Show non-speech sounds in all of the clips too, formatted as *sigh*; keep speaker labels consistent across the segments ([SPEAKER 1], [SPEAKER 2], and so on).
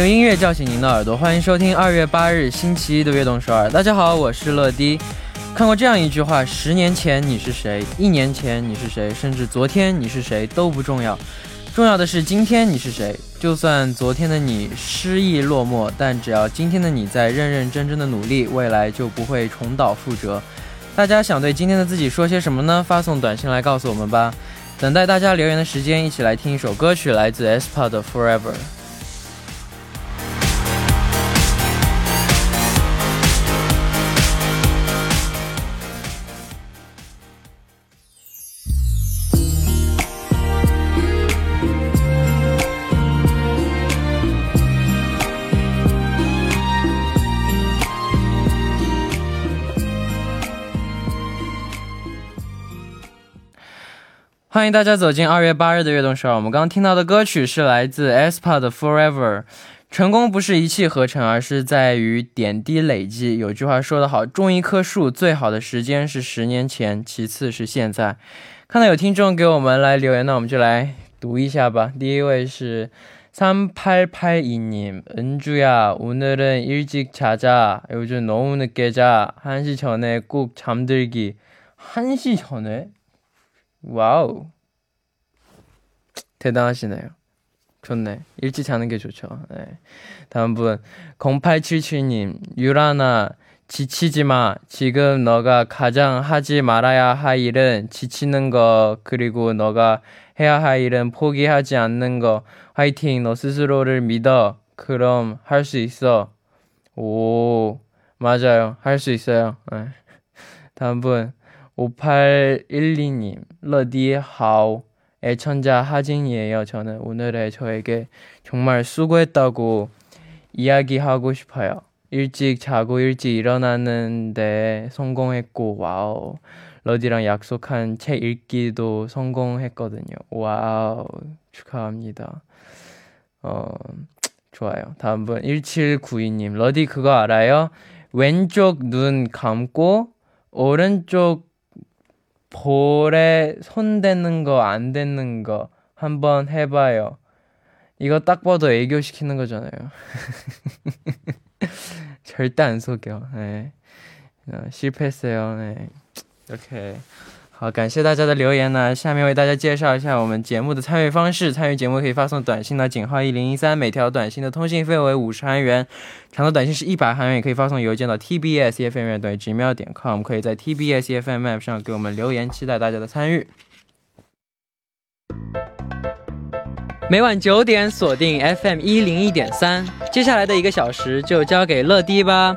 [SPEAKER 1] 用音乐叫醒您的耳朵，欢迎收听二月八日星期一的悦动首尔。大家好，我是乐迪。看过这样一句话：十年前你是谁，一年前你是谁，甚至昨天你是谁都不重要，重要的是今天你是谁。就算昨天的你失意落寞，但只要今天的你在认认真真的努力，未来就不会重蹈覆辙。大家想对今天的自己说些什么呢？发送短信来告诉我们吧。等待大家留言的时间，一起来听一首歌曲，来自 Spar 的 Forever。欢迎大家走进二月八日的悦动首尔。我们刚刚听到的歌曲是来自 aespa 的 Forever。成功不是一气呵成，而是在于点滴累积。有句话说得好，种一棵树最好的时间是十年前，其次是现在。看到有听众给我们来留言，那我们就来读一下吧。第一位是三팔팔이님은주야오늘은일찍자자요즘너무늦게자한시전에꼭잠들기한시전에 와우. 대단하시네요. 좋네. 일찍 자는 게 좋죠. 네. 다음 분 0877님 유라나 지치지 마. 지금 너가 가장 하지 말아야 할 일은 지치는 거 그리고 너가 해야 할 일은 포기하지 않는 거. 화이팅. 너 스스로를 믿어. 그럼 할 수 있어. 오 맞아요. 할 수 있어요. 네. 다음 분 5812님, 러디 하오. 애천자 하진이에요. 저는 오늘의 저에게 정말 수고했다고 이야기하고 싶어요. 일찍 자고 일찍 일어나는데 성공했고, 와우. 러디랑 약속한 책 읽기도 성공했거든요. 와우. 축하합니다. 어, 좋아요. 다음 분, 1792님. 러디 그거 알아요? 왼쪽 눈 감고, 오른쪽 볼에 손 대는 거, 안 대는 거 한번 해봐요. 이거 딱 봐도 애교 시키는 거잖아요. *laughs* 절대 안 속여. 네. 어, 실패했어요. 네. 이렇게 好，感谢大家的留言呢。下面为大家介绍一下我们节目的参与方式。参与节目可以发送短信到井号一零一三，每条短信的通信费为五十韩元，长的短信是一百韩元。也可以发送邮件到 tbsfm 等于 gmail 点 com，可以在 tbsfm app 上给我们留言，期待大家的参与。每晚九点锁定 FM 一零一点三，接下来的一个小时就交给乐迪吧。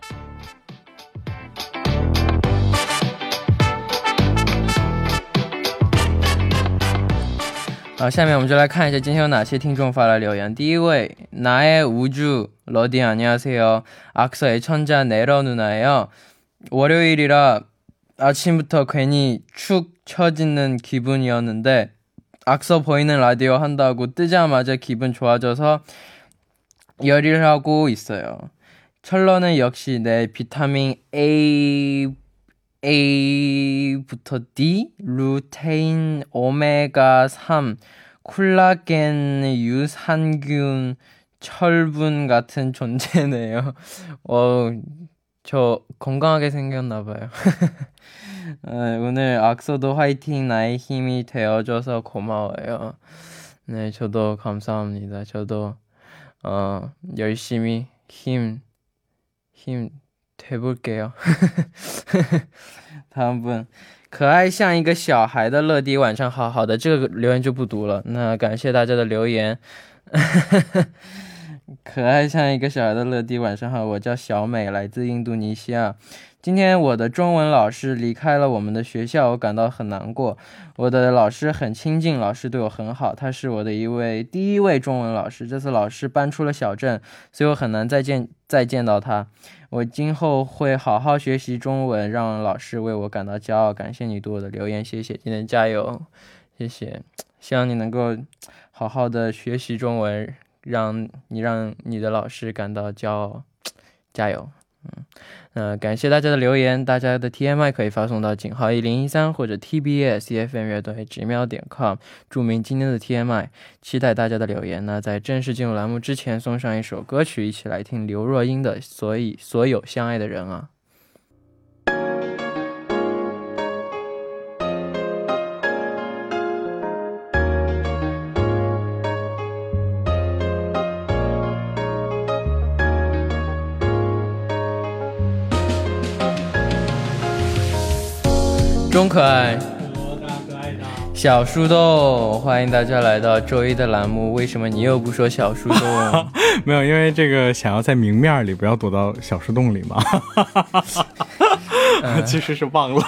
[SPEAKER 1] 好，下面我们就来看一下今天有哪些听众发来留言。第一位，나의우주러디안녕하세요악서의천자네러누나예요월요일이라아침부터괜히축처지는기분이었는데악서보이는라디오한다고뜨자마자기분좋아져서열일하고있어요철러는역시내비타민 A A부터 D, 루테인, 오메가 3, 콜라겐, 유산균, 철분 같은 존재네요. *laughs* 어, 저 건강하게 생겼나 봐요. *laughs* 어, 오늘 악서도 화이팅 나의 힘이 되어줘서 고마워요. 네, 저도 감사합니다. 저도 어, 열심히 힘, 힘 돼볼게요. *laughs* 다음 분，可爱像一个小孩的乐迪，晚上好。好的，这个留言就不读了。那感谢大家的留言。*laughs* 可爱像一个小孩的乐迪，晚上好，我叫小美，来自印度尼西亚。 今天我的中文老师离开了我们的学校，我感到很难过。我的老师很亲近，老师对我很好，他是我的一位第一位中文老师。这次老师搬出了小镇，所以我很难再见再见到他。我今后会好好学习中文，让老师为我感到骄傲。感谢你对我的留言，谢谢，今天加油，谢谢。希望你能够好好的学习中文，让你让你的老师感到骄傲，加油。嗯，呃，感谢大家的留言，大家的 TMI 可以发送到井号一零一三或者 TBS EFM 乐队直瞄点 com，注明今天的 TMI，期待大家的留言。那在正式进入栏目之前，送上一首歌曲，一起来听刘若英的《所以所有相爱的人啊》。中可爱，小树洞，欢迎大家来到周一的栏目。为什么你又不说小树洞？*laughs*
[SPEAKER 2] 没有，因为这个想要在明面里，不要躲到小树洞里嘛。*laughs* *laughs* 其实是忘了。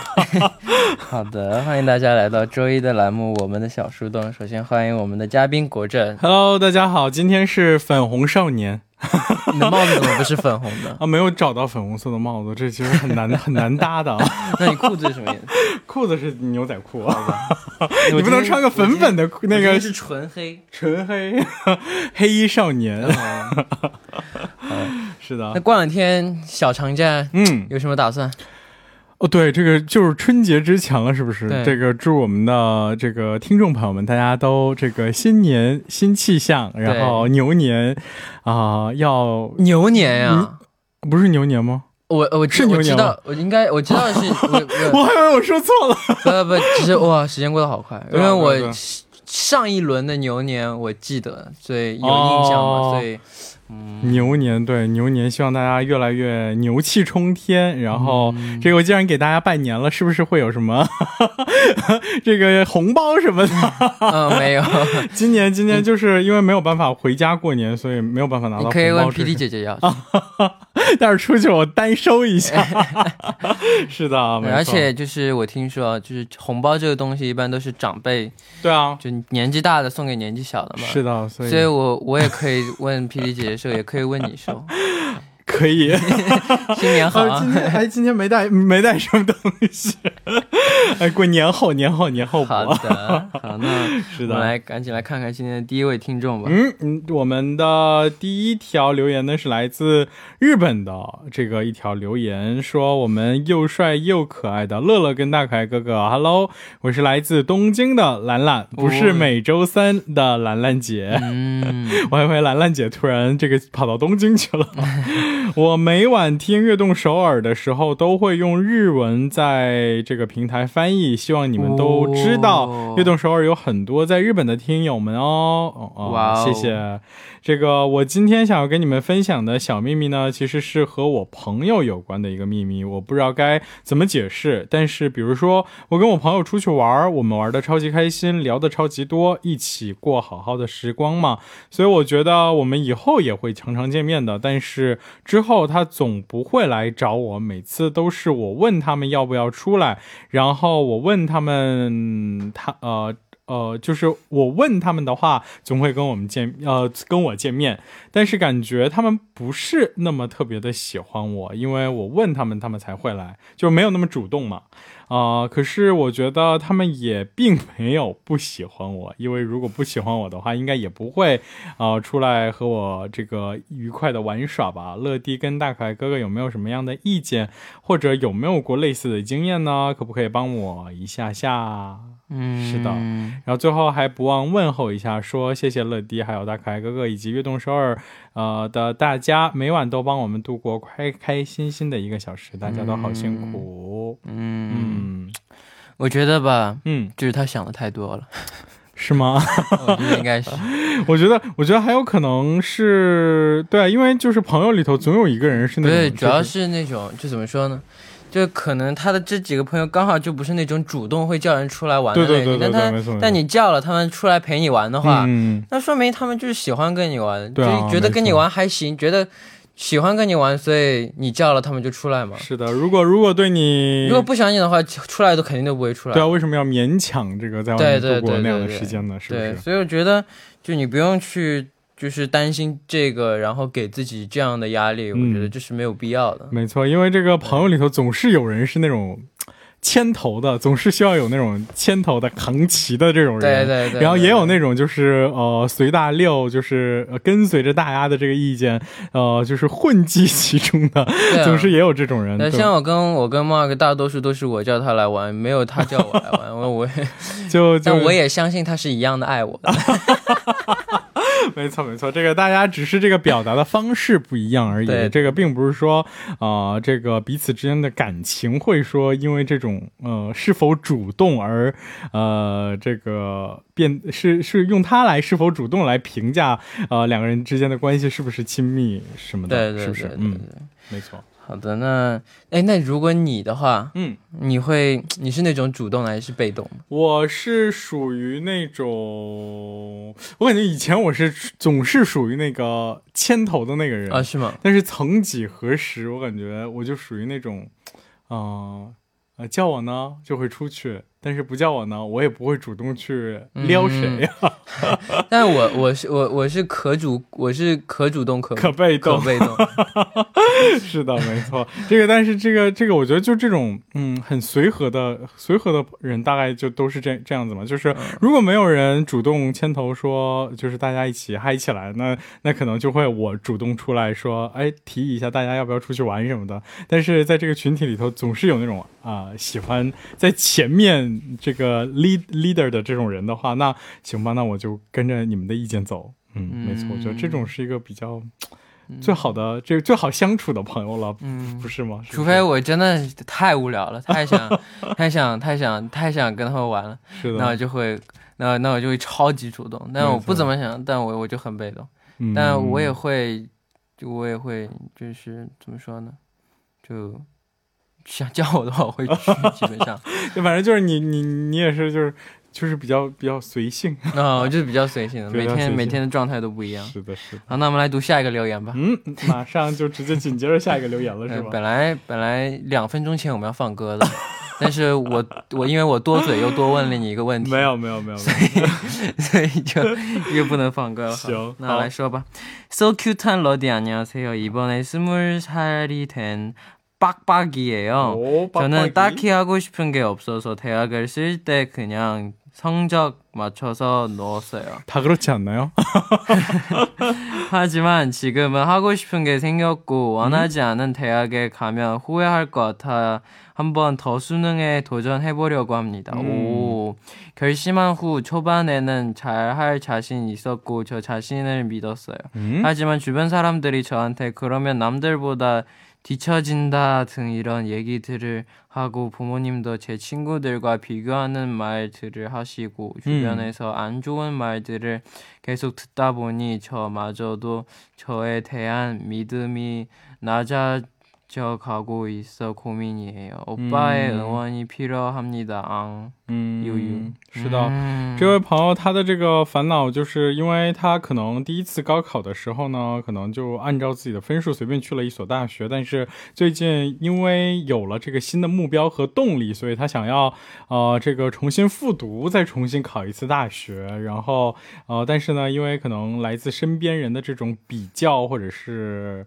[SPEAKER 2] *laughs*
[SPEAKER 1] 好的，欢迎大家来到周一的栏目，我们的小树洞。首先欢迎我们的嘉宾国振。
[SPEAKER 2] Hello，大家好，今天是粉红少年。*laughs*
[SPEAKER 1] 你的帽子怎么不是粉红的 *laughs*
[SPEAKER 2] 啊？没有找到粉红色的帽子，这其实很难很难搭的。
[SPEAKER 1] 那你裤子是什么颜色？
[SPEAKER 2] 裤子是牛仔裤啊。你不能穿个粉粉的那个
[SPEAKER 1] 是纯黑，
[SPEAKER 2] 纯黑黑衣少年。是的。
[SPEAKER 1] 那过两天小长假，嗯，有什么打算？
[SPEAKER 2] 哦，对，这个就是春节之前了，是不是？这个祝我们的这个听众朋友们，大家都这个新年新气象，然后牛年啊，要
[SPEAKER 1] 牛年呀，
[SPEAKER 2] 不是牛年吗？
[SPEAKER 1] 我我
[SPEAKER 2] 是牛
[SPEAKER 1] 年，我应该我知道是，*laughs*
[SPEAKER 2] 我还以为我说错
[SPEAKER 1] 了，不不，其实哇，时间过得好快，因为我上一轮的牛年我记得，所以有印象嘛，所以。
[SPEAKER 2] 牛年对牛年，希望大家越来越牛气冲天。然后这个我既然给大家拜年了，是不是会有什么 *laughs* 这个红包什么的？
[SPEAKER 1] 嗯，没有。*laughs*
[SPEAKER 2] 今年今年就是因为没有办法回家过年，所以没有办法拿到。
[SPEAKER 1] 可以问 P D 姐姐要。*laughs*
[SPEAKER 2] 但是出去我单收一下。是的，
[SPEAKER 1] 而且就是我听说，就是红包这个东西一般都是长辈
[SPEAKER 2] 对啊，
[SPEAKER 1] 就年纪大的送给年纪小的嘛。
[SPEAKER 2] 是的，所以
[SPEAKER 1] 所以我我也可以问 P D 姐姐。这也可以问你说，*laughs*
[SPEAKER 2] 可以。*laughs*
[SPEAKER 1] 新年好，
[SPEAKER 2] 今天哎，今天没带没带什么东西。*laughs* 哎，过年后，年后，年后
[SPEAKER 1] 好的，好，那 *laughs*
[SPEAKER 2] 是的，
[SPEAKER 1] 我们来赶紧来看看今天的第一位听众吧。
[SPEAKER 2] 嗯嗯，我们的第一条留言呢是来自日本的这个一条留言，说我们又帅又可爱的乐乐跟大可爱哥哥，Hello，我是来自东京的兰兰，不是每周三的兰兰姐。嗯，我还以为兰兰姐突然这个跑到东京去了。*laughs* 我每晚听悦动首尔的时候，都会用日文在这个平台翻译。希望你们都知道，悦动首尔有很多在日本的听友们哦。哇，谢谢。这个我今天想要跟你们分享的小秘密呢，其实是和我朋友有关的一个秘密。我不知道该怎么解释，但是比如说，我跟我朋友出去玩，我们玩的超级开心，聊的超级多，一起过好好的时光嘛。所以我觉得我们以后也会常常见面的。但是之后他总不会来找我，每次都是我问他们要不要出来，然后我问他们，他呃。呃，就是我问他们的话，总会跟我们见，呃，跟我见面，但是感觉他们不是那么特别的喜欢我，因为我问他们，他们才会来，就没有那么主动嘛。啊，可是我觉得他们也并没有不喜欢我，因为如果不喜欢我的话，应该也不会，啊，出来和我这个愉快的玩耍吧。乐迪跟大可爱哥哥有没有什么样的意见，或者有没有过类似的经验呢？可不可以帮我一下下？嗯，是的。然后最后还不忘问候一下，说谢谢乐迪，还有大可爱哥哥以及悦动首尔，呃的大家，每晚都帮我们度过开开心心的一个小时，大家都好辛苦。嗯。
[SPEAKER 1] 嗯，我觉得吧，嗯，就是他想的太多了。
[SPEAKER 2] 是吗？
[SPEAKER 1] 我觉得应该是。*laughs*
[SPEAKER 2] 我觉得，我觉得还有可能是对啊，因为就是朋友里头总有一个人是那种，
[SPEAKER 1] 对，主要是那种，就怎么说呢？就可能他的这几个朋友刚好就不是那种主动会叫人出来玩的
[SPEAKER 2] 那种，
[SPEAKER 1] 但他但你叫了他们出来陪你玩的话，
[SPEAKER 2] 嗯，
[SPEAKER 1] 那说明他们就是喜欢跟你玩，
[SPEAKER 2] 就
[SPEAKER 1] 觉得跟你玩还行，觉得喜欢跟你玩，所以你叫了他们就出来嘛。
[SPEAKER 2] 是的，如果如果对你
[SPEAKER 1] 如果不想你的话，出来都肯定都不会出来。
[SPEAKER 2] 对啊，为什么要勉强这个在外面度过那样的时间呢？是不是？
[SPEAKER 1] 所以我觉得，就你不用去。就是担心这个，然后给自己这样的压力，我觉得这是没有必要的。
[SPEAKER 2] 没错，因为这个朋友里头总是有人是那种牵头的，总是需要有那种牵头的、扛旗的这种人。
[SPEAKER 1] 对对对。
[SPEAKER 2] 然后也有那种就是呃随大溜，就是跟随着大家的这个意见，呃就是混迹其中的，总是也有这种人。
[SPEAKER 1] 那像我跟我跟 Mark，大多数都是我叫他来玩，没有他叫我来玩，我我
[SPEAKER 2] 就
[SPEAKER 1] 但我也相信他是一样的爱我的。*laughs* *laughs*
[SPEAKER 2] 没错，没错，这个大家只是这个表达的方式不一样而已。这个并不是说，啊，这个彼此之间的感情会说因为这种呃是否主动而呃这个变是是用它来是否主动来评价呃两个人之间的关系是不是亲密什么的，是不是？嗯，没错。
[SPEAKER 1] 好的，那哎，那如果你的话，
[SPEAKER 2] 嗯，
[SPEAKER 1] 你会你是那种主动的还是被动？
[SPEAKER 2] 我是属于那种，我感觉以前我是总是属于那个牵头的那个人
[SPEAKER 1] 啊，是吗？
[SPEAKER 2] 但是曾几何时，我感觉我就属于那种，嗯，呃，叫我呢就会出去。但是不叫我呢，我也不会主动去撩谁呀。*laughs*
[SPEAKER 1] 但我我是我我是可主我是可主动可
[SPEAKER 2] 可被动
[SPEAKER 1] 可被动。*laughs*
[SPEAKER 2] 是的，没错。这个但是这个这个，我觉得就这种嗯很随和的随和的人，大概就都是这这样子嘛。就是如果没有人主动牵头说，就是大家一起嗨起来，那那可能就会我主动出来说，哎，提议一下大家要不要出去玩什么的。但是在这个群体里头，总是有那种啊喜欢在前面。这个 lead leader 的这种人的话，那行吧，那我就跟着你们的意见走。嗯，没错，我觉得这种是一个比较最好的、这最好相处的朋友了。嗯，不是吗？
[SPEAKER 1] 除非我真的太无聊了，*laughs* 太想、太想、太想、太想跟他们玩了，那我就会，那那我就会超级主动。但我不怎么想，但我我就很被动。但我也会，就我也会，就是怎么说呢？就。想叫我的话，我会去，基本上，*laughs*
[SPEAKER 2] 就反正就是你你你也是就是就是比较比较随性
[SPEAKER 1] 啊，我就是比较随性的，每天每天的状态都不一样。
[SPEAKER 2] 是的，是的。
[SPEAKER 1] 好，那我们来读下一个留言吧。
[SPEAKER 2] 嗯，马上就直接紧接着下一个留言了，*laughs* 是吧？
[SPEAKER 1] 本来本来两分钟前我们要放歌的，但是我我因为我多嘴又多问了你一个问题，
[SPEAKER 2] 没有没有没有，
[SPEAKER 1] 所以所以就又不能放歌了。
[SPEAKER 2] 行，
[SPEAKER 1] 那来说吧。So cute 한러디안녕하세요이번에스물살이된 빡빡이에요. 오, 저는 딱히 하고 싶은 게 없어서 대학을 쓸 때 그냥 성적 맞춰서 넣었어요.
[SPEAKER 2] 다 그렇지 않나요? *laughs*
[SPEAKER 1] 하지만 지금은 하고 싶은 게 생겼고 원하지 음? 않은 대학에 가면 후회할 것 같아 한번 더 수능에 도전해 보려고 합니다. 음. 오. 결심한 후 초반에는 잘 할 자신 있었고 저 자신을 믿었어요. 음? 하지만 주변 사람들이 저한테 그러면 남들보다 뒤처진다 등 이런 얘기들을 하고 부모님도 제 친구들과 비교하는 말들을 하시고 주변에서 음. 안 좋은 말들을 계속 듣다 보니 저마저도 저에 대한 믿음이 낮아 저 가고 있어 고민이에요. 오빠의 음. 응원이 필요합니다. 앙. 嗯，悠悠
[SPEAKER 2] 是的，这位朋友他的这个烦恼就是因为他可能第一次高考的时候呢，可能就按照自己的分数随便去了一所大学，但是最近因为有了这个新的目标和动力，所以他想要呃这个重新复读，再重新考一次大学，然后呃但是呢，因为可能来自身边人的这种比较或者是。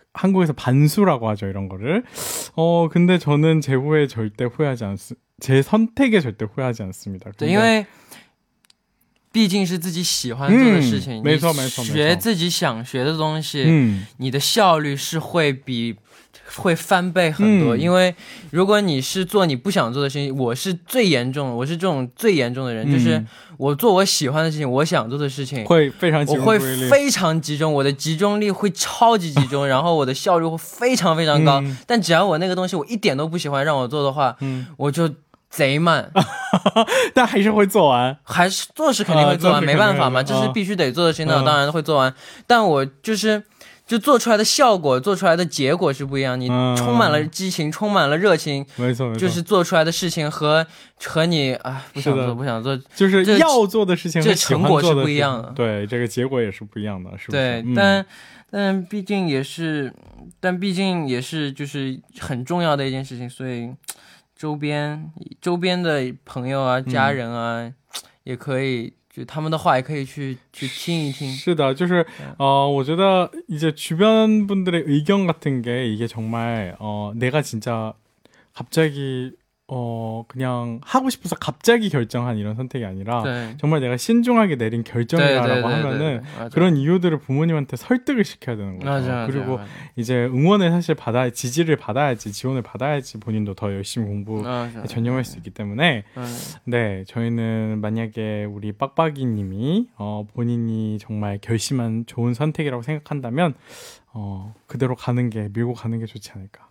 [SPEAKER 2] 한국에서 반수라고 하죠 이런 거를 어 근데 저는 제 후에 절대 후회하지 않습 제 선택에 절대 후회하지 않습니다.
[SPEAKER 1] 근데 因为 毕竟是自己喜欢做的事情，
[SPEAKER 2] 嗯没错没错没错
[SPEAKER 1] 学自己想学的东西，
[SPEAKER 2] 嗯
[SPEAKER 1] 你的效率是会比 会翻倍很多。
[SPEAKER 2] 嗯
[SPEAKER 1] 因为如果你是做你不想做的事情，我是最严重的，我是这种最严重的人，就是
[SPEAKER 2] 嗯
[SPEAKER 1] 我做我喜欢的事情，我想做的事情。
[SPEAKER 2] 会非常集
[SPEAKER 1] 我会
[SPEAKER 2] 中注意力
[SPEAKER 1] 非常集中，我的集中力会超级集中，*laughs* 然后我的效率会非常非常高。
[SPEAKER 2] 嗯
[SPEAKER 1] 但只要我那个东西我一点都不喜欢让我做的话，
[SPEAKER 2] 嗯，
[SPEAKER 1] 我就贼慢。*laughs*
[SPEAKER 2] 但还是会做完。
[SPEAKER 1] 还是做是肯定会做完，没办法嘛，这是必须得做的事情，那当然会做完。但我就是。就做出来的效果，做出来的结果是不一样。你
[SPEAKER 2] 嗯。
[SPEAKER 1] 充满了激情，充满了热情，
[SPEAKER 2] 没错没错，
[SPEAKER 1] 就是做出来的事情和和你啊不想做不想做，
[SPEAKER 2] 就是
[SPEAKER 1] 这
[SPEAKER 2] 要做的事情和
[SPEAKER 1] 这成果是不一样的。
[SPEAKER 2] 对，这个结果也是不一样的，是不是？
[SPEAKER 1] 对，
[SPEAKER 2] 嗯。
[SPEAKER 1] 但但毕竟也是，但毕竟也是就是很重要的一件事情，所以周边周边的朋友啊、家人啊，也可以就他们的话也可以去去听一听。
[SPEAKER 2] 是的，就是어我觉得이제 주변 분들의 의견 같은 게 이게 정말 어 내가 진짜 갑자기 어 그냥 하고 싶어서 갑자기 결정한 이런 선택이 아니라
[SPEAKER 1] 네.
[SPEAKER 2] 정말 내가 신중하게 내린 결정이라고
[SPEAKER 1] 네, 네, 네, 네
[SPEAKER 2] 하면은
[SPEAKER 1] 네.
[SPEAKER 2] 그런 이유들을 부모님한테 설득을 시켜야 되는 거죠.
[SPEAKER 1] 맞아,
[SPEAKER 2] 그리고
[SPEAKER 1] 맞아.
[SPEAKER 2] 이제 응원을 사실 받아 지지를 받아야지 지원을 받아야지 본인도 더 열심히
[SPEAKER 1] 공부에 아,
[SPEAKER 2] 전념할 수 있기 때문에 네 저희는 만약에 우리 빡빡이님이 어 본인이 정말 결심한 좋은 선택이라고 생각한다면 어 그대로 가는 게 밀고 가는 게 좋지 않을까.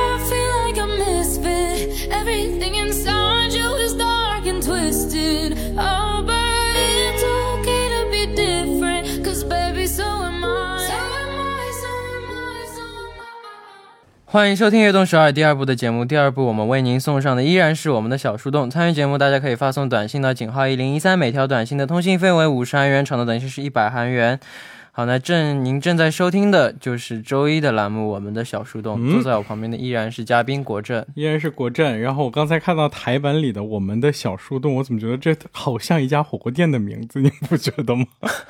[SPEAKER 1] 欢迎收听《悦动十二》第二部的节目。第二部我们为您送上的依然是我们的小树洞。参与节目，大家可以发送短信到井号一零一三，每条短信的通信费为五十韩元，长的短信是一百韩元。好，那正您正在收听的就是周一的栏目《我们的小树洞》，坐在我旁边的依然是嘉宾国正，
[SPEAKER 2] 依然是国正。然后我刚才看到台本里的《我们的小树洞》，我怎么觉得这好像一家火锅店的名字？你不觉得吗？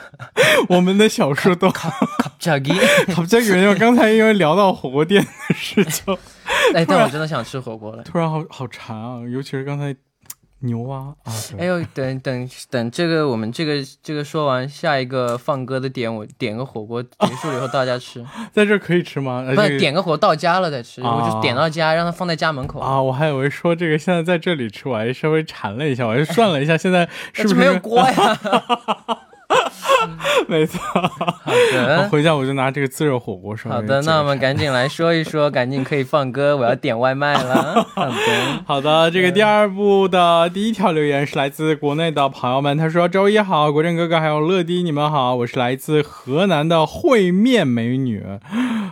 [SPEAKER 2] *laughs* 我们的小树洞，
[SPEAKER 1] 好
[SPEAKER 2] 扎意，好，*laughs* 因为刚才因为聊到火锅店的事情，
[SPEAKER 1] 哎，但我真的想吃火锅了，
[SPEAKER 2] 突然好好馋啊，尤其是刚才。牛蛙啊，对
[SPEAKER 1] 哎呦，等等等，这个我们这个这个说完，下一个放歌的点，我点个火锅，结束了以后到家吃，*laughs*
[SPEAKER 2] 在这可以吃吗？呃
[SPEAKER 1] 不点个火到家了再吃，
[SPEAKER 2] 啊
[SPEAKER 1] 我就点到家，让它放在家门口。
[SPEAKER 2] 啊，我还以为说这个现在在这里吃，我还稍微馋了一下，我还 *laughs* 算了一下，现在是不是
[SPEAKER 1] 这没有锅呀？*laughs* *laughs*
[SPEAKER 2] 没错，
[SPEAKER 1] 好
[SPEAKER 2] 我
[SPEAKER 1] 的，*laughs*
[SPEAKER 2] 回家我就拿这个自热火锅稍微
[SPEAKER 1] 好的，那我们赶紧来说一说，赶紧可以放歌，我要点外卖了。*laughs* 好的，
[SPEAKER 2] 好的，这个第二部的第一条留言是来自国内的朋友们，他说：“周一好，国振哥哥还有乐迪，你们好，我是来自河南的烩面美女，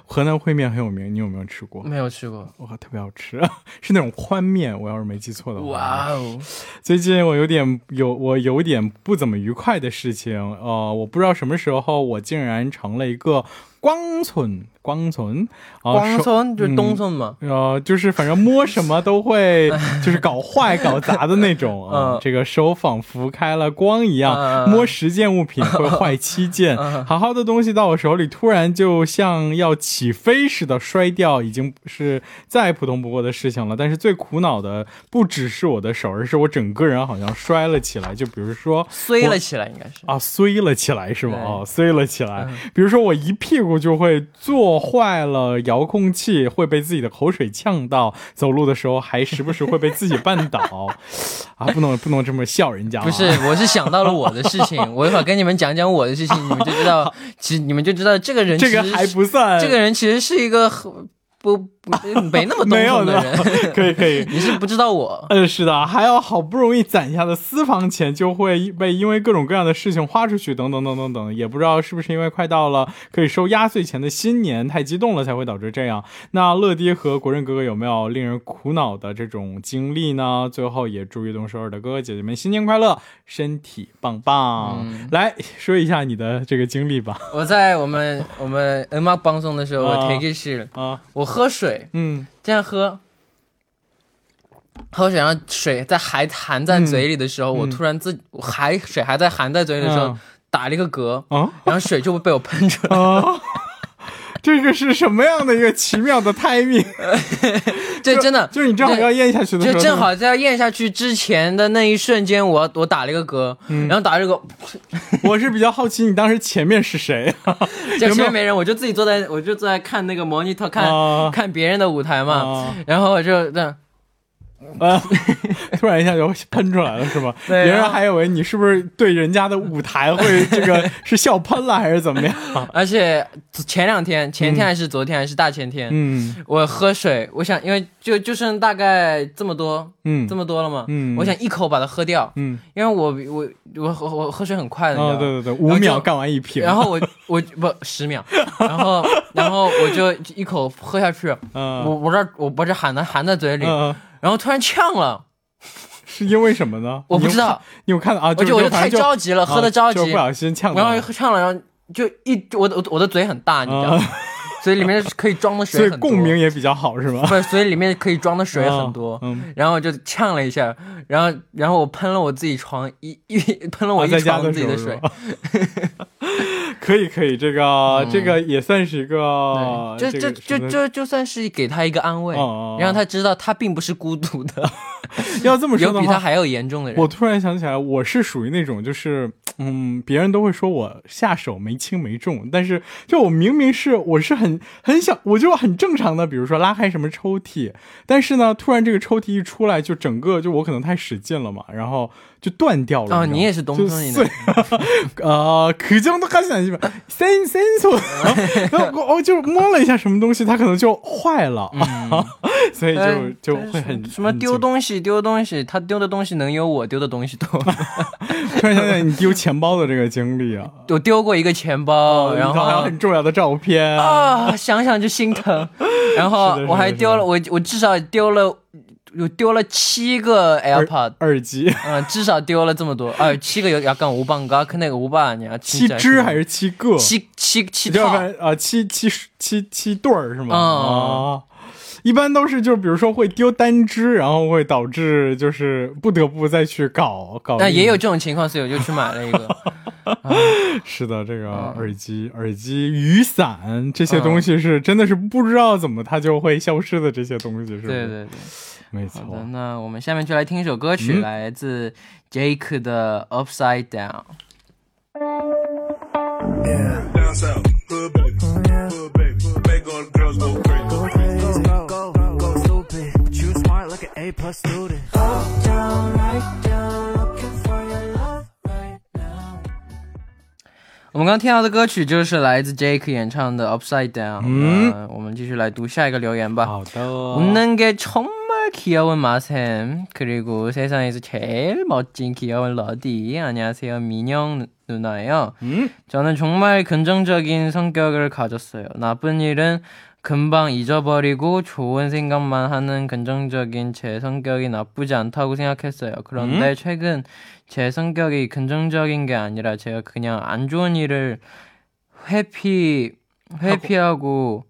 [SPEAKER 2] 河南烩面很有名，你有没有吃过？
[SPEAKER 1] 没有吃过。
[SPEAKER 2] 哇，特别好吃，是那种宽面，我要是没记错的话。
[SPEAKER 1] 哇哦，
[SPEAKER 2] 最近我有点有我有点不怎么愉快的事情，呃，我不知道什么时候我竟然成了一个光村光存啊，
[SPEAKER 1] 光
[SPEAKER 2] 手
[SPEAKER 1] 村就是东村嘛。
[SPEAKER 2] 呃，就是反正摸什么都会，*laughs* 就是搞坏、搞砸的那种啊。
[SPEAKER 1] 嗯
[SPEAKER 2] 这个手仿佛开了光一样，摸十件物品会坏七件。
[SPEAKER 1] 嗯
[SPEAKER 2] 好好的东西到我手里，突然就像要起飞似的摔掉，已经是再普通不过的事情了。但是最苦恼的不只是我的手，而是我整个人好像摔了起来。就比如说，
[SPEAKER 1] 碎了起来，应该是。
[SPEAKER 2] 啊，碎了起来是吗？
[SPEAKER 1] 对
[SPEAKER 2] 哦，碎了起来
[SPEAKER 1] 嗯。
[SPEAKER 2] 比如说我一屁股就会坐坏了遥控器，会被自己的口水呛到，走路的时候还时不时会被自己绊倒。*laughs* 啊，不能不能这么笑人家、啊。
[SPEAKER 1] 不是，我是想到了我的事情，我一会儿跟你们讲讲我的事情，你们就知道，其实你们就知道这个人
[SPEAKER 2] 这个
[SPEAKER 1] 其实是
[SPEAKER 2] 还不算
[SPEAKER 1] 这个人其实是一个很不 *laughs* 没那么
[SPEAKER 2] 没有
[SPEAKER 1] 的，
[SPEAKER 2] 可以可以。*laughs*
[SPEAKER 1] 你是不知道我，
[SPEAKER 2] 嗯是的，还有好不容易攒下的私房钱就会被因为各种各样的事情花出去，等等等等等，也不知道是不是因为快到了可以收压岁钱的新年，太激动了才会导致这样。那乐爹和国润哥哥有没有令人苦恼的这种经历呢？最后也祝一动首尔的哥哥姐姐们新年快乐，身体棒棒。来说一下你的这个经历吧。
[SPEAKER 1] 我在我们我们恩妈帮中的时候，我天天是
[SPEAKER 2] 啊，
[SPEAKER 1] 我喝水。
[SPEAKER 2] 嗯。
[SPEAKER 1] 这样喝，喝水，然后水在还含在嘴里的时候，我突然自我还水还在含在嘴里的时候，
[SPEAKER 2] 嗯。
[SPEAKER 1] 打了一个嗝，
[SPEAKER 2] 啊
[SPEAKER 1] 然后水就会被我喷出来。
[SPEAKER 2] 啊！*laughs* 这个是什么样的一个奇妙的 timing？*laughs*
[SPEAKER 1] 这真的。
[SPEAKER 2] 就是你正好要咽下去的时候，
[SPEAKER 1] 就正好在要咽下去之前的那一瞬间，我我打了一个嗝，
[SPEAKER 2] 嗯。
[SPEAKER 1] 然后打了一个，*laughs*
[SPEAKER 2] 我是比较好奇，你当时前面是谁？
[SPEAKER 1] 前面没人，我就自己坐在，我就坐在看那个 monitor 看、
[SPEAKER 2] 啊。
[SPEAKER 1] 看别人的舞台嘛，
[SPEAKER 2] 啊。
[SPEAKER 1] 然后我就这样，
[SPEAKER 2] 啊！*laughs* 突然一下就喷出来了，是吗？
[SPEAKER 1] 对然后
[SPEAKER 2] 别人还以为你是不是对人家的舞台会这个是笑喷了，还是怎么样？*laughs*
[SPEAKER 1] 而且前两天，前天还是昨天还是大前天，
[SPEAKER 2] 嗯。
[SPEAKER 1] 我喝水，我想因为就就剩大概这么多，
[SPEAKER 2] 嗯。
[SPEAKER 1] 这么多了嘛，
[SPEAKER 2] 嗯。
[SPEAKER 1] 我想一口把它喝掉，
[SPEAKER 2] 嗯。
[SPEAKER 1] 因为我我我我我喝水很快的，
[SPEAKER 2] 哦，对对对，五秒干完一瓶，
[SPEAKER 1] 然后我 *laughs* 我不十秒，然后然后我就一口喝下去，我
[SPEAKER 2] 嗯。
[SPEAKER 1] 我这我把这含在含在嘴里，
[SPEAKER 2] 嗯，
[SPEAKER 1] 然后突然呛了，*laughs*
[SPEAKER 2] 是因为什么呢？
[SPEAKER 1] 我不知道，
[SPEAKER 2] 你有，看到啊？
[SPEAKER 1] 我就我就太着急了，喝的着急
[SPEAKER 2] 不，小心呛到
[SPEAKER 1] 然后
[SPEAKER 2] 了，
[SPEAKER 1] 呛了，然后就一我我我的嘴很大，你知道吗？
[SPEAKER 2] 啊，*laughs*
[SPEAKER 1] 所以里面可以装的
[SPEAKER 2] 所以
[SPEAKER 1] 水 *laughs* 很多，
[SPEAKER 2] 共鸣也比较好，是吗？
[SPEAKER 1] 不是，所以里面可以装的水很多。
[SPEAKER 2] 啊嗯，
[SPEAKER 1] 然后我就呛了一下，然后然后我喷了我自己床一一喷了我一床自己的水
[SPEAKER 2] 可以可以，这个这个也算是一个，
[SPEAKER 1] 就就就就就算是给他一个安慰，让他知道他并不是孤独的。*laughs*
[SPEAKER 2] 要这么说的话，有
[SPEAKER 1] 比他还要严重的人。
[SPEAKER 2] 我突然想起来，我是属于那种，就是嗯，别人都会说我下手没轻没重，但是就我明明是，我是很很想，我就很正常的，比如说拉开什么抽屉，但是呢，突然这个抽屉一出来，就整个就我可能太使劲了嘛，然后就断掉了。
[SPEAKER 1] 哦，你也是东窗
[SPEAKER 2] 夜
[SPEAKER 1] 的。
[SPEAKER 2] 啊，*laughs* 可将都还想。就是 sen sensor，然后哦就摸了一下什么东西，它可能就坏了，所以就就会很
[SPEAKER 1] 什么丢东西丢东西，他丢的东西能有我丢的东西多？*laughs*
[SPEAKER 2] 突然想想你丢钱包的这个经历啊，
[SPEAKER 1] 我丢过一个钱包，然
[SPEAKER 2] 后还有很重要的照片
[SPEAKER 1] 啊，想想就心疼。*laughs* 然后我还丢了，我我至少丢了。有丢了七个 AirPod
[SPEAKER 2] 耳机，
[SPEAKER 1] 嗯，至少丢了这么多。啊，七个有要干五磅，刚，看那个五磅你要
[SPEAKER 2] 七只还是七个？
[SPEAKER 1] 七七七？
[SPEAKER 2] 要
[SPEAKER 1] 不
[SPEAKER 2] 啊，七七七七对儿是吗？啊，一般都是，就是比如说会丢单只，然后会导致就是不得不再去搞搞。
[SPEAKER 1] 但也有这种情况，所以我就去买了一个。
[SPEAKER 2] 是的，这个耳机、耳机、雨伞这些东西是真的是不知道怎么它就会消失的这些东西，是吧？
[SPEAKER 1] 对对对。
[SPEAKER 2] 没
[SPEAKER 1] 错的，那我们下面就来听一首歌曲，来自 Jake 的 upside down。我们刚听到的歌曲就是来自 Jake 演唱的 upside down。
[SPEAKER 2] 嗯，
[SPEAKER 1] 我们继续来读下一个留言吧。
[SPEAKER 2] 好的，
[SPEAKER 1] 我能给冲。 정말 귀여운 마셈 그리고 세상에서 제일 멋진 귀여운 러디. 안녕하세요 민영 누나예요.
[SPEAKER 2] 음?
[SPEAKER 1] 저는 정말 긍정적인 성격을 가졌어요. 나쁜 일은 금방 잊어버리고 좋은 생각만 하는 긍정적인 제 성격이 나쁘지 않다고 생각했어요. 그런데 최근 제 성격이 긍정적인 게 아니라 제가 그냥 안 좋은 일을 회피 회피하고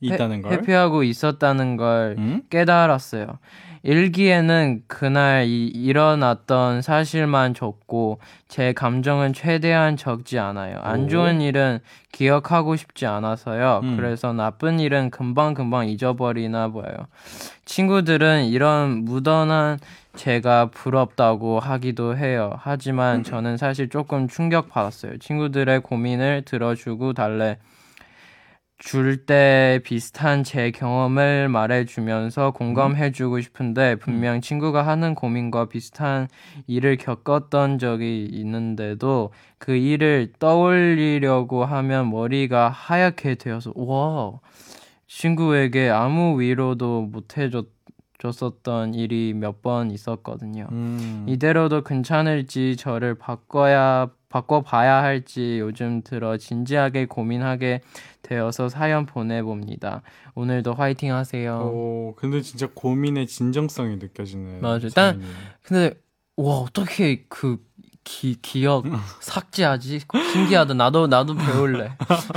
[SPEAKER 2] 있다는 걸.
[SPEAKER 1] 회피하고 있었다는 걸
[SPEAKER 2] 음?
[SPEAKER 1] 깨달았어요. 일기에는 그날 이- 일어났던 사실만 적고 제 감정은 최대한 적지 않아요. 안
[SPEAKER 2] 오.
[SPEAKER 1] 좋은 일은 기억하고 싶지 않아서요.
[SPEAKER 2] 음.
[SPEAKER 1] 그래서 나쁜 일은 금방 금방 잊어버리나 봐요. 친구들은 이런 무던한 제가 부럽다고 하기도 해요. 하지만 저는 사실 조금 충격받았어요. 친구들의 고민을 들어주고 달래 줄 때 비슷한 제 경험을 말해주면서 공감해주고 싶은데 분명 친구가 하는 고민과 비슷한 일을 겪었던 적이 있는데도 그 일을 떠올리려고 하면 머리가 하얗게 되어서 와 친구에게 아무 위로도 못 해줬었던 일이 몇 번 있었거든요.
[SPEAKER 2] 음.
[SPEAKER 1] 이대로도 괜찮을지 저를 바꿔야 바꿔봐야 할지 요즘 들어 진지하게 고민하게 되어서 사연 보내봅니다. 오늘도 화이팅 하세요.
[SPEAKER 2] 오, 근데 진짜 고민의 진정성이 느껴지네.
[SPEAKER 1] 맞아.
[SPEAKER 2] 사연이.
[SPEAKER 1] 근데 와 어떻게 그 기, 기억 *laughs* 삭제하지? 신기하다. 나도 나도 배울래.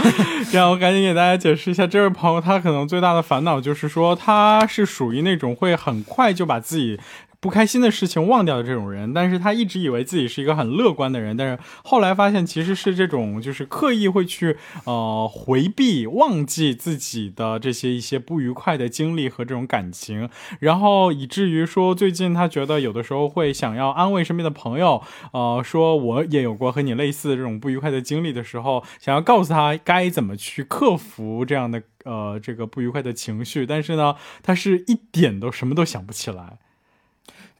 [SPEAKER 1] *laughs*
[SPEAKER 2] 让我赶紧给大家解释一下，这位朋友他可能最大的烦恼就是说，他是属于那种会很快就把自己 不开心的事情忘掉的这种人，但是他一直以为自己是一个很乐观的人，但是后来发现其实是这种就是刻意会去呃回避、忘记自己的这些一些不愉快的经历和这种感情，然后以至于说最近他觉得有的时候会想要安慰身边的朋友，呃，说我也有过和你类似的这种不愉快的经历的时候，想要告诉他该怎么去克服这样的呃这个不愉快的情绪，但是呢，他是一点都什么都想不起来。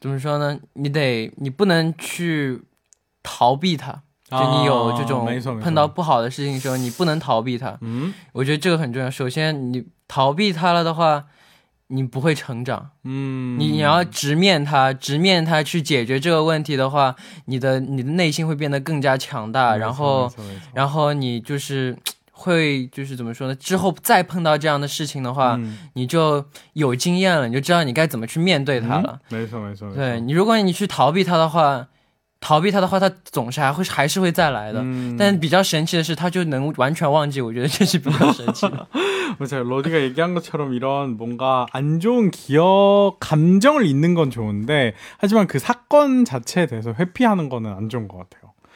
[SPEAKER 1] 怎么说呢？你得，你不能去逃避它。就你有这种碰到不好的事情的时候，你不能逃避它。
[SPEAKER 2] 嗯
[SPEAKER 1] 我觉得这个很重要。首先，你逃避它了的话，你不会成长。
[SPEAKER 2] 嗯，
[SPEAKER 1] 你你要直面它，直面它去解决这个问题的话，你的你的内心会变得更加强大，然后然后你就是会就是怎么说呢？之后再碰到这样的事情的话，
[SPEAKER 2] 嗯
[SPEAKER 1] 你就有经验了，你就知道你该怎么去面对它了。
[SPEAKER 2] 嗯没错没错，没错
[SPEAKER 1] 对你，如果你去逃避它的话，逃避它的话，它总是还会还是会再来的。
[SPEAKER 2] 嗯
[SPEAKER 1] 但比较神奇的是，它就能完全忘记，我觉得这是比较神奇的。
[SPEAKER 2] 맞아요. 로디가 얘기한 것처럼 이런 뭔가 안 좋은 기억, 감정을 잊는 건 좋은데, 하지만 그 사건 자체에 대해서 회피하는 거는 안 좋은 것 같아요.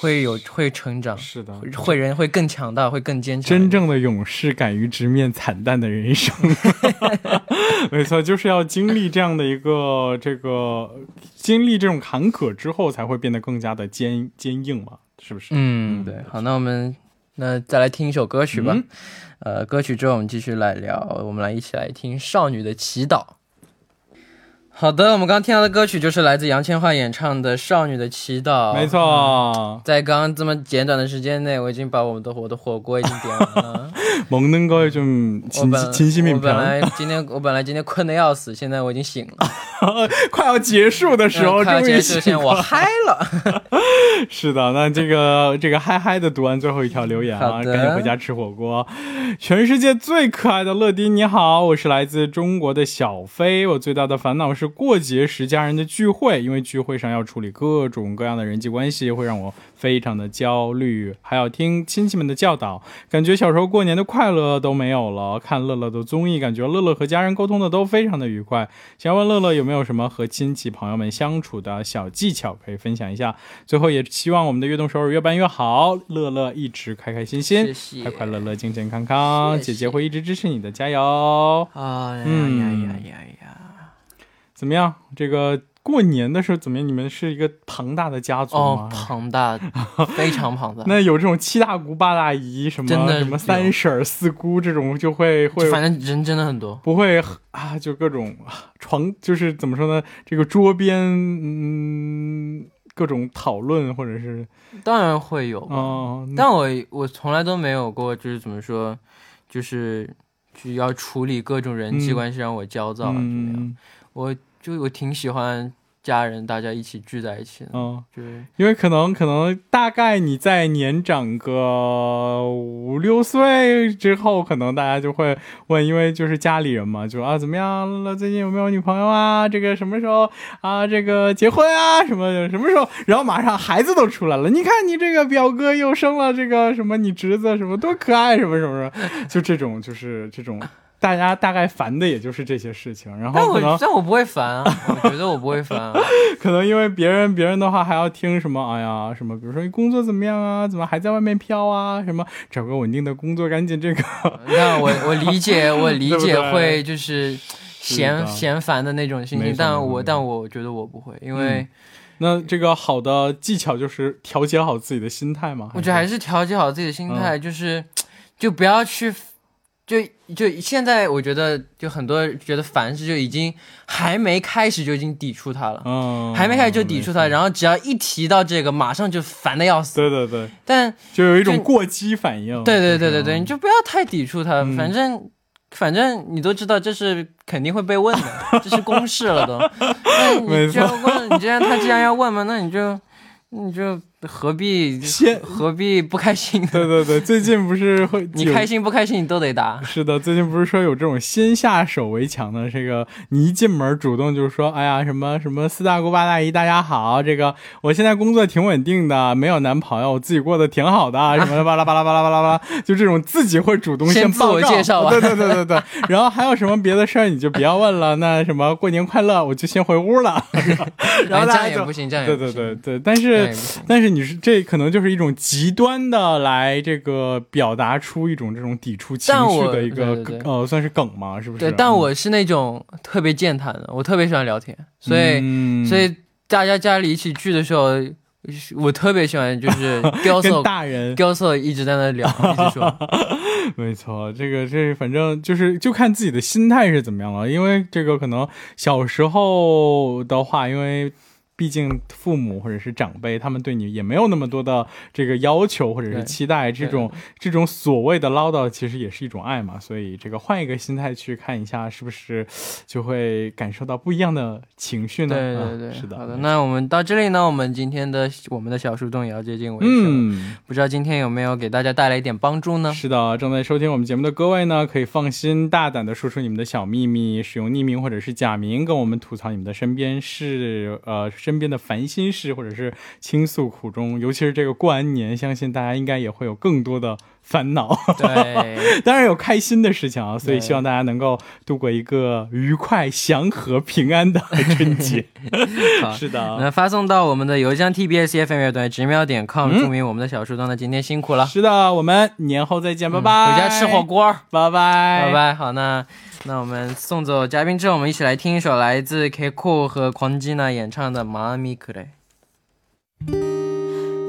[SPEAKER 1] 会有会成长，
[SPEAKER 2] 是的，
[SPEAKER 1] 会人会更强大，会更坚强。
[SPEAKER 2] 真正的勇士敢于直面惨淡的人生，*laughs* 没错，就是要经历这样的一个这个经历这种坎坷之后，才会变得更加的坚坚硬嘛，是不是？
[SPEAKER 1] 嗯，对，好，那我们那再来听一首歌曲吧。
[SPEAKER 2] 嗯
[SPEAKER 1] 呃，歌曲之后我们继续来聊，我们来一起来听《少女的祈祷》。好的，我们刚刚听到的歌曲就是来自杨千嬅演唱的《少女的祈祷》。
[SPEAKER 2] 没错，
[SPEAKER 1] 在刚刚这么简短的时间内，我已经把我们的我的火锅已经点完了。*laughs*
[SPEAKER 2] 먹는 거에 좀
[SPEAKER 1] 我
[SPEAKER 2] 진,
[SPEAKER 1] 本
[SPEAKER 2] 진심인
[SPEAKER 1] 我本
[SPEAKER 2] 편
[SPEAKER 1] 来今天我本来今天困得要死，现在我已经醒了。*laughs*
[SPEAKER 2] 快要结束的时候，
[SPEAKER 1] 嗯快要
[SPEAKER 2] 终于
[SPEAKER 1] 结束，现
[SPEAKER 2] 醒
[SPEAKER 1] 在我
[SPEAKER 2] 了。
[SPEAKER 1] 嗨了。*laughs*
[SPEAKER 2] 是的，那这个这个嗨嗨的读完最后一条留言啊，
[SPEAKER 1] 好的
[SPEAKER 2] 赶紧回家吃火锅。全世界最可爱的乐迪，你好，我是来自中国的小飞。我最大的烦恼是过节时家人的聚会，因为聚会上要处理各种各样的人际关系，会让我 非常的焦虑，还要听亲戚们的教导，感觉小时候过年的快乐都没有了。看乐乐的综艺，感觉乐乐和家人沟通的都非常的愉快。想问乐乐有没有什么和亲戚朋友们相处的小技巧可以分享一下？最后也希望我们的悦动首尔越办越好，乐乐一直开开心心，快快乐乐，健健康康。
[SPEAKER 1] 谢谢
[SPEAKER 2] 姐姐会一直支持你的，加油！
[SPEAKER 1] 哎呀
[SPEAKER 2] 嗯
[SPEAKER 1] 呀呀呀呀！
[SPEAKER 2] 怎么样？这个过年的时候怎么样？你们是一个庞大的家族
[SPEAKER 1] 哦
[SPEAKER 2] 吗？，
[SPEAKER 1] 庞大，*laughs* 非常庞大。
[SPEAKER 2] 那有这种七大姑八大姨，什么
[SPEAKER 1] 真的
[SPEAKER 2] 什么三婶儿、四姑这种，就会会
[SPEAKER 1] 反正人真的很多。
[SPEAKER 2] 不会啊，就各种啊床，就是怎么说呢？这个桌边，嗯，各种讨论或者是
[SPEAKER 1] 当然会有，
[SPEAKER 2] 哦，
[SPEAKER 1] 但我我从来都没有过，就是怎么说，就是就要处理各种人际
[SPEAKER 2] 嗯
[SPEAKER 1] 关系让我焦躁啊，怎么样？
[SPEAKER 2] 嗯
[SPEAKER 1] 我就我挺喜欢家人大家一起聚在一起，
[SPEAKER 2] 嗯，
[SPEAKER 1] 就是
[SPEAKER 2] 因为可能可能大概你在年长个五六岁之后，可能大家就会问，因为就是家里人嘛，就啊怎么样了？最近有没有女朋友啊？这个什么时候啊？这个结婚啊？什么什么时候？然后马上孩子都出来了，你看你这个表哥又生了这个什么你侄子什么多可爱什么什么什么，就这种就是这种。大家大概烦的也就是这些事情，然后可能
[SPEAKER 1] 我但我不会烦啊，我觉得我不会烦、啊。*laughs*
[SPEAKER 2] 可能因为别人别人的话还要听什么，哎呀，什么，比如说你工作怎么样啊？怎么还在外面飘啊？什么找个稳定的工作，赶紧这个。*laughs*
[SPEAKER 1] 那我我理解，我理解会就是
[SPEAKER 2] 的
[SPEAKER 1] 嫌嫌烦的那种心情，但我但我觉得我不会，因为
[SPEAKER 2] 那这个好的技巧就是调节好自己的心态嘛。
[SPEAKER 1] 我觉得还是调节好自己的心态，
[SPEAKER 2] 嗯
[SPEAKER 1] 就是就不要去。就就现在，我觉得就很多人觉得凡事就已经还没开始就已经抵触他了，
[SPEAKER 2] 嗯，
[SPEAKER 1] 还没开始就抵触
[SPEAKER 2] 他，
[SPEAKER 1] 然后只要一提到这个，马上就烦的要死。
[SPEAKER 2] 对对对，
[SPEAKER 1] 但
[SPEAKER 2] 就有一种过激反应。
[SPEAKER 1] 对对对对对，你就不要太抵触他，
[SPEAKER 2] 嗯
[SPEAKER 1] 反正反正你都知道这是肯定会被问的，这是公式了都。那你就要问，你既然他既然要问嘛，那你就你就何必 *laughs*
[SPEAKER 2] 先
[SPEAKER 1] 何必不开心呢？*laughs*
[SPEAKER 2] 对对对，最近不是会
[SPEAKER 1] 你开心不开心你都得答。
[SPEAKER 2] 是的，最近不是说有这种先下手为强的这个，你一进门主动就是说，哎呀，什么什么四大姑八大姨，大家好，这个我现在工作挺稳定的，没有男朋友，我自己过得挺好的，*laughs* 什么的巴拉巴拉巴拉巴拉巴拉，就这种自己会主动
[SPEAKER 1] 先自我介绍啊
[SPEAKER 2] 对对对对对，然后还有什么别的事儿你就不要问了，那什么过年快乐，我就先回屋了，然后大家
[SPEAKER 1] 也不行，这样也
[SPEAKER 2] 对
[SPEAKER 1] 不行。
[SPEAKER 2] 对对对，但是但是你是这可能就是一种极端的来这个表达出一种这种抵触情绪的一个呃算是梗嘛，是不是？
[SPEAKER 1] 对，但我是那种特别健谈的，我特别喜欢聊天，所以、
[SPEAKER 2] 嗯
[SPEAKER 1] 所以大家家里一起聚的时候，我特别喜欢就是 *laughs* 雕塑
[SPEAKER 2] 大人
[SPEAKER 1] 雕塑一直在那聊，*laughs* 一直说。
[SPEAKER 2] 没错，这个这反正就是就看自己的心态是怎么样了，因为这个可能小时候的话，因为。毕竟父母或者是长辈，他们对你也没有那么多的这个要求或者是期待，这种这种所谓的唠叨，其实也是一种爱嘛。所以这个换一个心态去看一下，是不是就会感受到不一样的情绪呢？
[SPEAKER 1] 对对对，
[SPEAKER 2] 啊是的。
[SPEAKER 1] 好的，那我们到这里呢，我们今天的我们的小树洞也要接近尾声。
[SPEAKER 2] 嗯，
[SPEAKER 1] 不知道今天有没有给大家带来一点帮助呢？
[SPEAKER 2] 是的，正在收听我们节目的各位呢，可以放心大胆的说出你们的小秘密，使用匿名或者是假名跟我们吐槽你们的身边事，呃，身边的烦心事，或者是倾诉苦衷。尤其是这个过完年，相信大家应该也会有更多的烦恼，
[SPEAKER 1] 对，*laughs*
[SPEAKER 2] 当然有开心的事情啊，所以希望大家能够度过一个愉快、祥和、平安的 *laughs* 春节。
[SPEAKER 1] 好。
[SPEAKER 2] 是的，
[SPEAKER 1] 那发送到我们的邮箱 tbs fm 乐队直瞄点 com，、
[SPEAKER 2] 嗯
[SPEAKER 1] 注明我们的小树洞。那今天辛苦了，
[SPEAKER 2] 是的，我们年后再见，拜拜。
[SPEAKER 1] 嗯回家吃火，锅，
[SPEAKER 2] 拜拜，
[SPEAKER 1] 拜。拜。好，那那我们送走嘉宾之后，我们一起来听一首来自 Kiko 和 권지나演唱的《마음이그래》。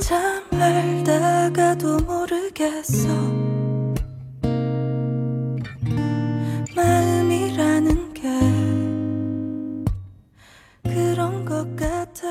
[SPEAKER 3] 참 알다가도 모르겠어 마음이라는 게 그런 것 같아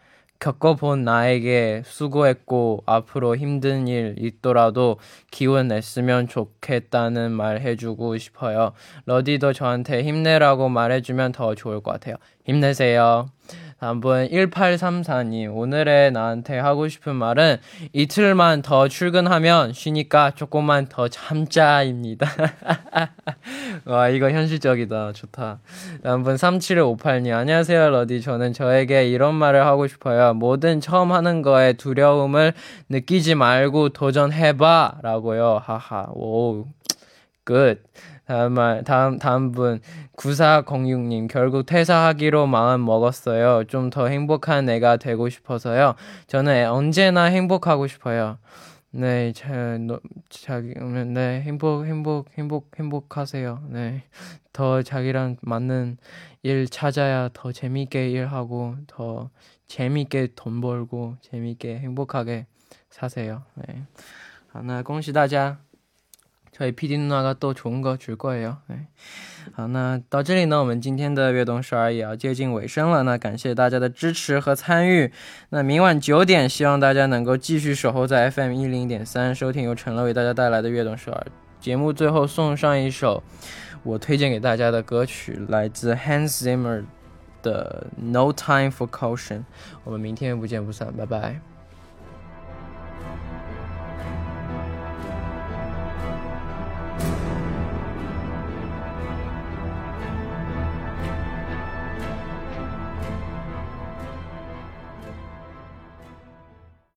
[SPEAKER 1] 겪어본 나에게 수고했고 앞으로 힘든 일 있더라도 기운 냈으면 좋겠다는 말 해주고 싶어요. 러디도 저한테 힘내라고 말해주면 더 좋을 것 같아요. 힘내세요. 분 1834님 오늘의 나한테 하고 싶은 말은 이틀만 더 출근하면 쉬니까 조금만 더 참자입니다. *laughs* 와 이거 현실적이다 좋다. 분 3758님 안녕하세요 러디 저는 저에게 이런 말을 하고 싶어요. 뭐든 처음 하는 거에 두려움을 느끼지 말고 도전해봐 라고요. 하하 오 끝. 다음 말 다음 다음 분 9406님, 결국 퇴사하기로 마음 먹었어요. 좀 더 행복한 애가 되고 싶어서요. 저는 언제나 행복하고 싶어요. 네, 자, 너, 자기, 음, 네, 행복, 행복, 행복, 행복하세요. 네. 더 자기랑 맞는 일 찾아야 더 재미있게 일하고, 더 재미있게 돈 벌고, 재미있게 행복하게 사세요. 네. 하나, 공시 다자. 저희 PD 누나가 또 좋은 거 줄 거예요. 네. 好，那到这里呢，我们今天的悦动少儿也要接近尾声了。那感谢大家的支持和参与。那明晚九点，希望大家能够继续守候在 FM 一零点三，收听由陈乐为大家带来的悦动少儿节目。最后送上一首我推荐给大家的歌曲，来自 Hans Zimmer 的《No Time for Caution》。我们明天不见不散，拜拜。